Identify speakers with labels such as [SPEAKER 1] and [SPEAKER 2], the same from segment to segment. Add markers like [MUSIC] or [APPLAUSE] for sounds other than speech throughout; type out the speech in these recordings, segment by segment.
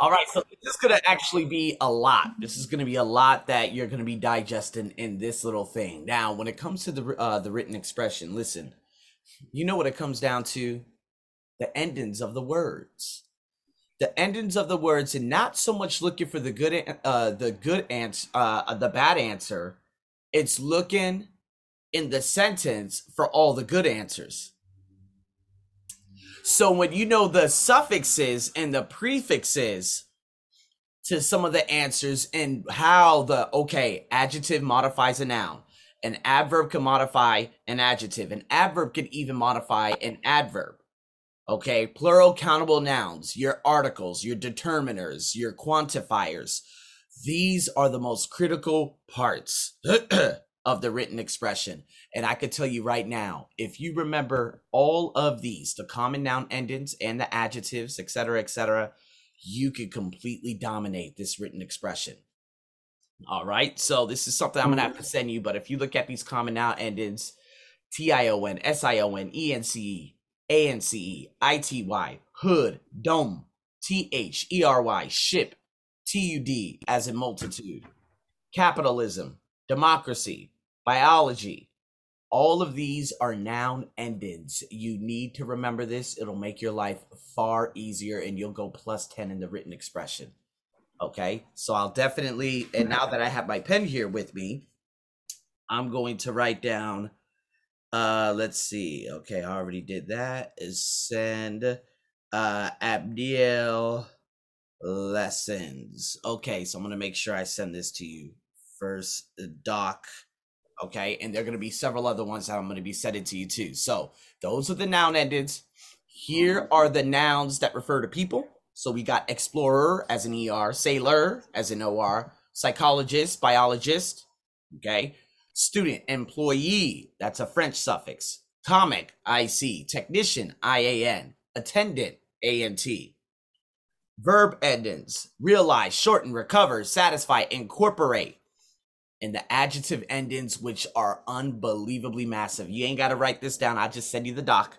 [SPEAKER 1] All right, so this is going to actually be a lot. This is going to be a lot that you're going to be digesting in this little thing. Now, when it comes to the uh, the written expression, listen, you know what it comes down to? The endings of the words. The endings of the words, and not so much looking for the good, uh, the good answer, uh, the bad answer. It's looking in the sentence for all the good answers. So when you know the suffixes and the prefixes to some of the answers and how the okay adjective modifies a noun, an adverb can modify an adjective, an adverb can even modify an adverb. Okay, plural countable nouns, your articles, your determiners, your quantifiers. These are the most critical parts [CLEARS THROAT] of the written expression. And I could tell you right now, if you remember all of these, the common noun endings and the adjectives, etc., etc., you could completely dominate this written expression. All right. So this is something I'm gonna have mm-hmm. to send you. But if you look at these common noun endings, T I O N, S I O N, E N C E, A N C E, I T Y, hood, dome, T H E R Y, ship, T U D, as in multitude, capitalism, democracy, biology. All of these are noun endings. You need to remember this. It'll make your life far easier and you'll go plus 10 in the written expression. Okay. So I'll definitely, and now that I have my pen here with me, I'm going to write down, uh, let's see. Okay. I already did that. Is send, uh, Abdiel lessons. Okay. So I'm going to make sure I send this to you first, doc Okay. And there are going to be several other ones that I'm going to be sending to you too. So those are the noun endings. Here are the nouns that refer to people. So we got explorer as an ER, sailor as an OR, psychologist, biologist. Okay. Student, employee, that's a French suffix. Comic, IC. Technician, IAN. Attendant, ANT. Verb endings, realize, shorten, recover, satisfy, incorporate and the adjective endings, which are unbelievably massive. You ain't got to write this down. I'll just send you the doc.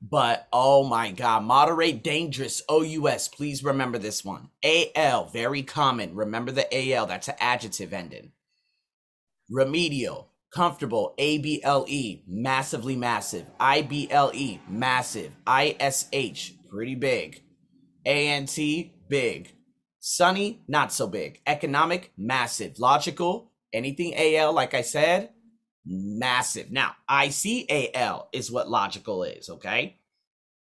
[SPEAKER 1] But oh my God, moderate, dangerous, OUS. Please remember this one. AL, very common. Remember the AL, that's an adjective ending. Remedial, comfortable, ABLE, massively massive. IBLE, massive. ISH, pretty big. ANT, big. Sunny, not so big. Economic, massive. Logical, anything AL, like I said, massive. Now, ICAL is what logical is, okay?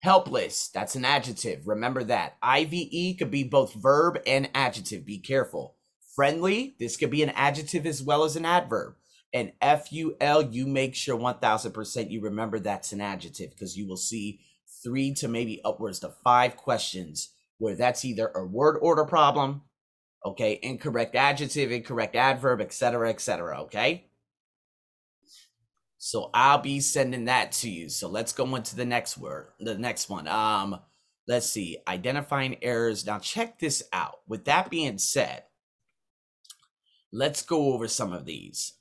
[SPEAKER 1] Helpless, that's an adjective. Remember that. IVE could be both verb and adjective. Be careful. Friendly, this could be an adjective as well as an adverb. And FUL, you make sure 1000% you remember that's an adjective because you will see three to maybe upwards to five questions where that's either a word order problem, okay, incorrect adjective, incorrect adverb, etc., etc., okay? So I'll be sending that to you. So let's go into the next word, the next one. Um, let's see, identifying errors. Now check this out. With that being said, let's go over some of these.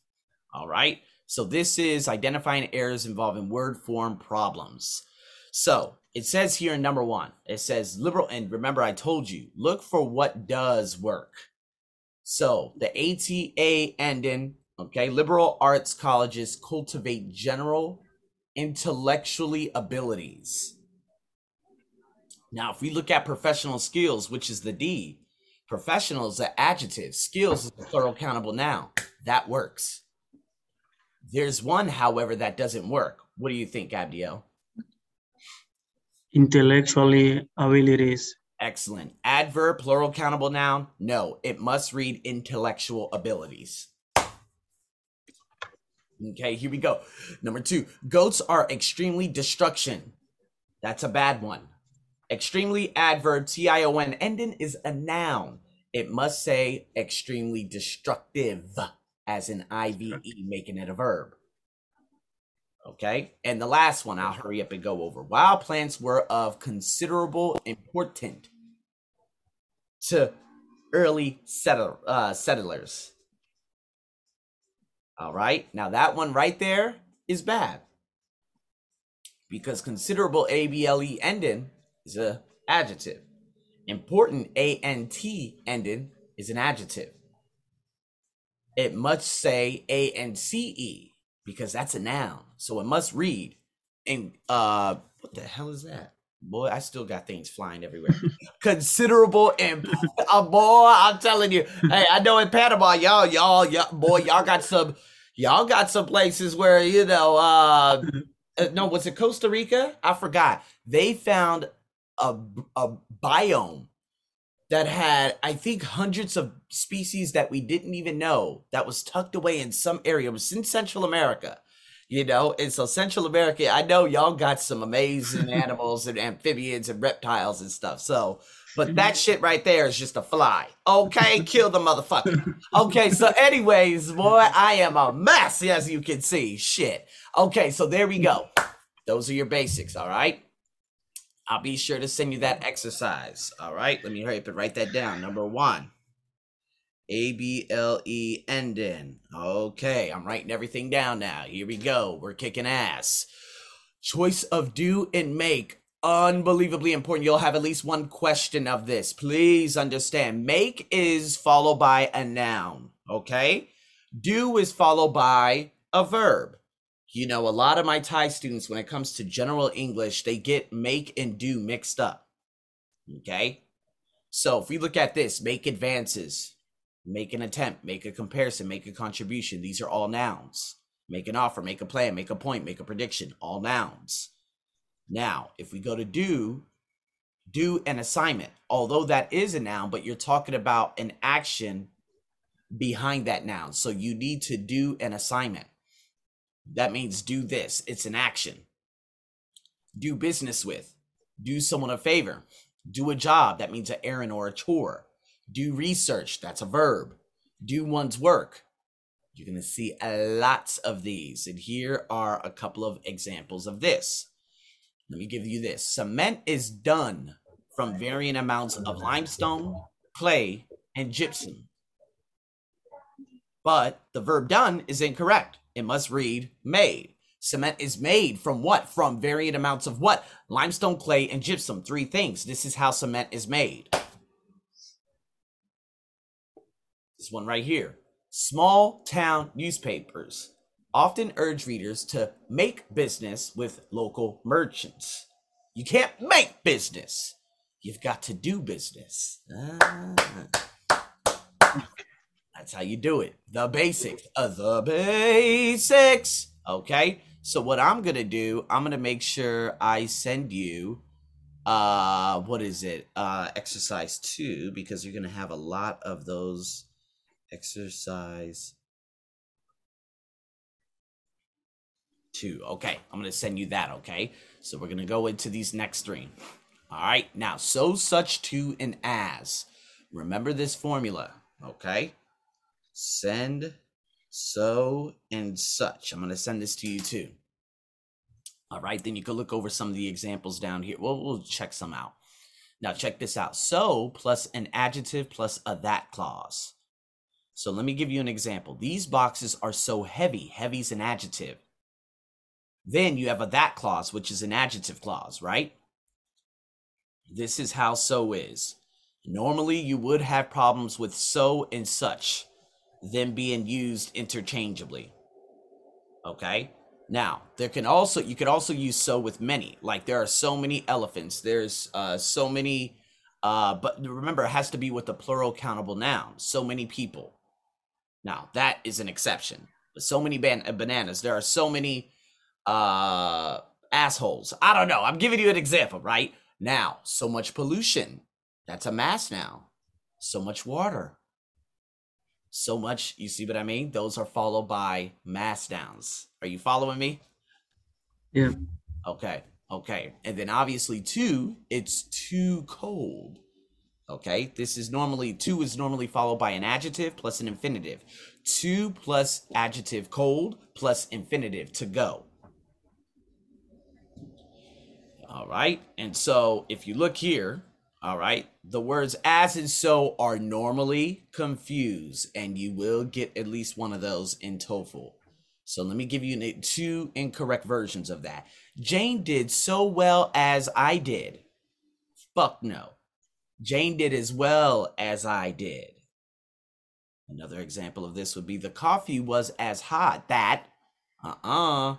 [SPEAKER 1] All right. So this is identifying errors involving word form problems. So it says here in number one, it says liberal, and remember I told you, look for what does work. So the ATA ending, okay, liberal arts colleges cultivate general intellectually abilities. Now, if we look at professional skills, which is the D, professional is an adjective, skills is a plural countable noun. That works. There's one, however, that doesn't work. What do you think, Abdiel?
[SPEAKER 2] Intellectually abilities.
[SPEAKER 1] Excellent. Adverb, plural countable noun? No, it must read intellectual abilities. Okay, here we go. Number two, goats are extremely destruction. That's a bad one. Extremely adverb, T I O N, ending is a noun. It must say extremely destructive, as in I V E, making it a verb. Okay. And the last one, I'll hurry up and go over. Wild plants were of considerable importance to early uh, settlers. All right. Now that one right there is bad because considerable ABLE ending is a adjective. Important ant ending is an adjective. It must say ance because that's a noun. So it must read. And uh what the hell is that? Boy, I still got things flying everywhere. [LAUGHS] Considerable and [LAUGHS] uh, boy, I'm telling you. Hey, I know in Panama, y'all, y'all, y'all, boy, y'all got some, y'all got some places where you know, uh, uh no, was it Costa Rica? I forgot. They found a a biome that had, I think, hundreds of species that we didn't even know that was tucked away in some area. It was in Central America you know? And so central america i know y'all got some amazing [LAUGHS] animals and amphibians and reptiles and stuff. So but mm-hmm. that shit right there is just a fly. Okay kill the motherfucker. Okay so [LAUGHS] anyways boy i am a mess as you can see. Shit. Okay so there we go. Those are your basics all right i'll be sure to send you that exercise all right let me hurry up and write that down number one a B L E ending. Okay, I'm writing everything down now. Here we go. We're kicking ass. Choice of do and make. Unbelievably important. You'll have at least one question of this. Please understand. Make is followed by a noun. Okay? Do is followed by a verb. You know, a lot of my Thai students, when it comes to general English, they get make and do mixed up. Okay? So if we look at this, make advances make an attempt, make a comparison, make a contribution. These are all nouns. Make an offer, make a plan, make a point, make a prediction, all nouns. Now, if we go to do, do an assignment, although that is a noun, but you're talking about an action behind that noun. So you need to do an assignment. That means do this, it's an action. Do business with, do someone a favor, do a job. That means an errand or a chore do research, that's a verb. Do one's work. You're going to see a lots of these. And here are a couple of examples of this. Let me give you this. Cement is done from varying amounts of limestone, clay, and gypsum. But the verb done is incorrect. It must read made. Cement is made from what? From varying amounts of what? Limestone, clay, and gypsum. Three things. This is how cement is made. This one right here. Small town newspapers often urge readers to make business with local merchants. You can't make business. You've got to do business. Ah. That's how you do it. The basics. Uh, the basics. Okay. So what I'm gonna do, I'm gonna make sure I send you uh what is it? Uh exercise two, because you're gonna have a lot of those exercise two. Okay, I'm to send you that, okay? So we're to go into these next three. All right, now, so, such, to, and as. Remember this formula, okay? Send, so, and such. I'm going to send this to you too. All right, then you can look over some of the examples down here. Well, we'll check some out. Now, check this out. So plus an adjective plus a that clause. So let me give you an example. These boxes are so heavy. Heavy's an adjective. Then you have a that clause, which is an adjective clause, right? This is how so is. Normally, you would have problems with so and such, them being used interchangeably. Okay? Now, there can also you could also use so with many. Like there are so many elephants. There's uh so many uh but remember it has to be with the plural countable noun. So many people. Now, that is an exception. But so many ban- uh, bananas. There are so many uh assholes. I don't know. I'm giving you an example, right? Now, so much pollution. That's a mass noun. So much water. So much, you see what I mean? Those are followed by mass nouns. Are you following me?
[SPEAKER 2] Yeah.
[SPEAKER 1] Okay. Okay. And then obviously, too, it's too cold. Okay, this is normally too is normally followed by an adjective plus an infinitive. Too plus adjective cold plus infinitive to go. All right, and so if you look here, all right, the words as and so are normally confused, and you will get at least one of those in TOEFL. So let me give you two incorrect versions of that. Jane did so well as I did. Fuck no. Jane did as well as I did. Another example of this would be the coffee was as hot that, uh uh,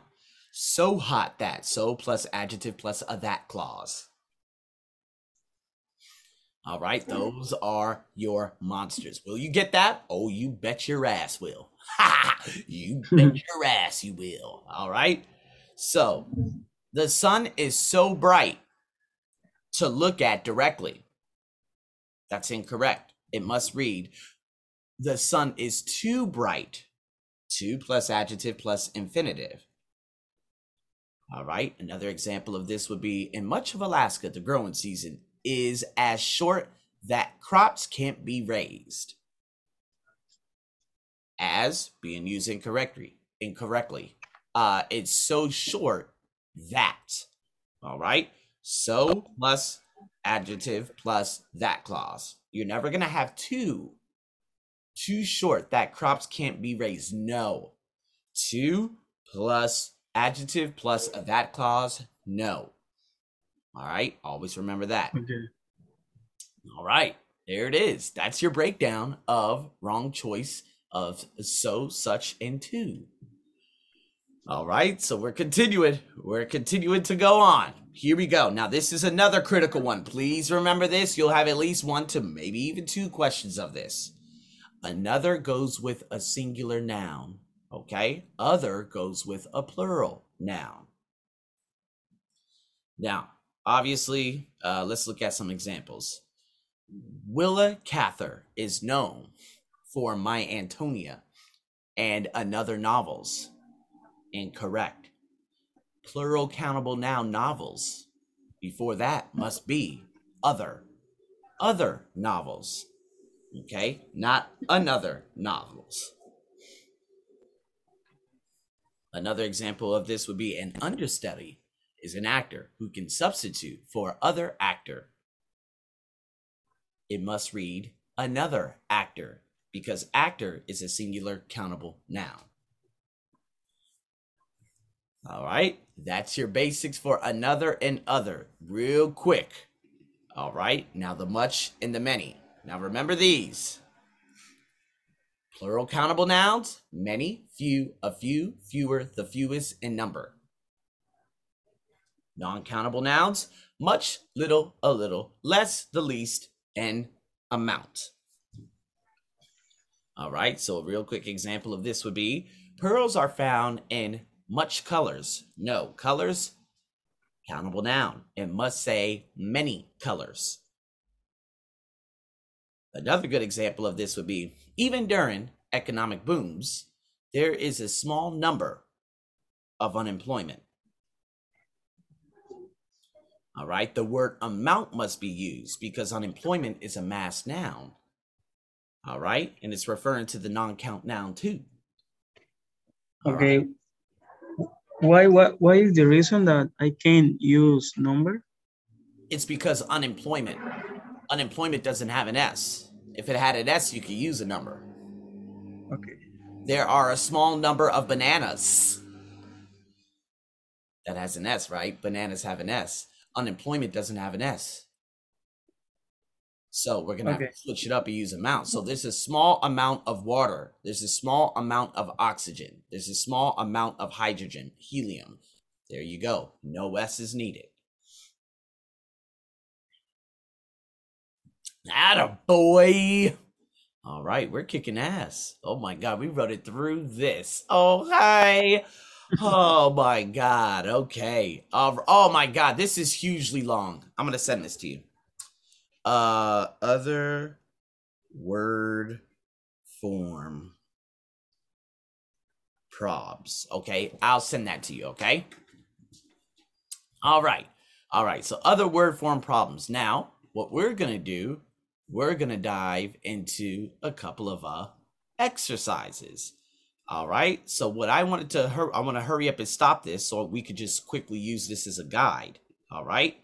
[SPEAKER 1] so hot that, so plus adjective plus a that clause. All right, those are your monsters. Will you get that? Oh, you bet your ass will. [LAUGHS] you bet [LAUGHS] your ass you will. All right. So the sun is so bright to look at directly. That's incorrect. It must read the sun is too bright. Too plus adjective plus infinitive. All right. Another example of this would be in much of Alaska, the growing season is as short that crops can't be raised. As being used incorrectly. Incorrectly. Uh, it's so short that. All right. So plus adjective plus that clause. You're never gonna have two. Too short that crops can't be raised. No. Too plus adjective plus that clause. No. All right. Always remember that.
[SPEAKER 2] Okay.
[SPEAKER 1] All right. There it is. That's your breakdown of wrong choice of so, such, and too. All right. So we're continuing. We're continuing to go on. Here we go. Now, this is another critical one. Please remember this. You'll have at least one to maybe even two questions of this. Another goes with a singular noun. Okay. Other goes with a plural noun. Now, obviously, uh, let's look at some examples. Willa Cather is known for My Antonia and another novels. Incorrect. Plural countable noun novels. Before that must be other. Other novels. Okay? Not another novels. Another example of this would be an understudy is an actor who can substitute for other actor. It must read another actor because actor is a singular countable noun. All right, that's your basics for another and other, real quick. All right, now the much and the many. Now remember these plural countable nouns many, few, a few, fewer, the fewest in number. Non countable nouns much, little, a little, less, the least, and amount. All right, so a real quick example of this would be pearls are found in much colors. No, colors, countable noun. It must say many colors. Another good example of this would be even during economic booms, there is a small number of unemployment. All right, the word amount must be used because unemployment is a mass noun. All right, and it's referring to the non count noun too.
[SPEAKER 2] All okay. Right. Why, why, why is the reason that I can't use number?
[SPEAKER 1] It's because unemployment. Unemployment doesn't have an S. If it had an S, you could use a number.
[SPEAKER 2] Okay.
[SPEAKER 1] There are a small number of bananas. That has an S, right? Bananas have an S unemployment doesn't have an S. So we're gonna okay. switch it up and use amount. So there's a small amount of water. There's a small amount of oxygen. There's a small amount of hydrogen, helium. There you go. No S is needed. Atta boy. All right, we're kicking ass. Oh my god, we wrote it through this. Oh hi oh my god. Okay. Oh my god. This is hugely long. I'm gonna send this to you. Uh, other word form probs. Okay, I'll send that to you. Okay. All right. All right. So other word form problems. Now, what we're gonna do, we're gonna dive into a couple of uh exercises. All right. So what I wanted to hur- I want to hurry up and stop this so we could just quickly use this as a guide. All right.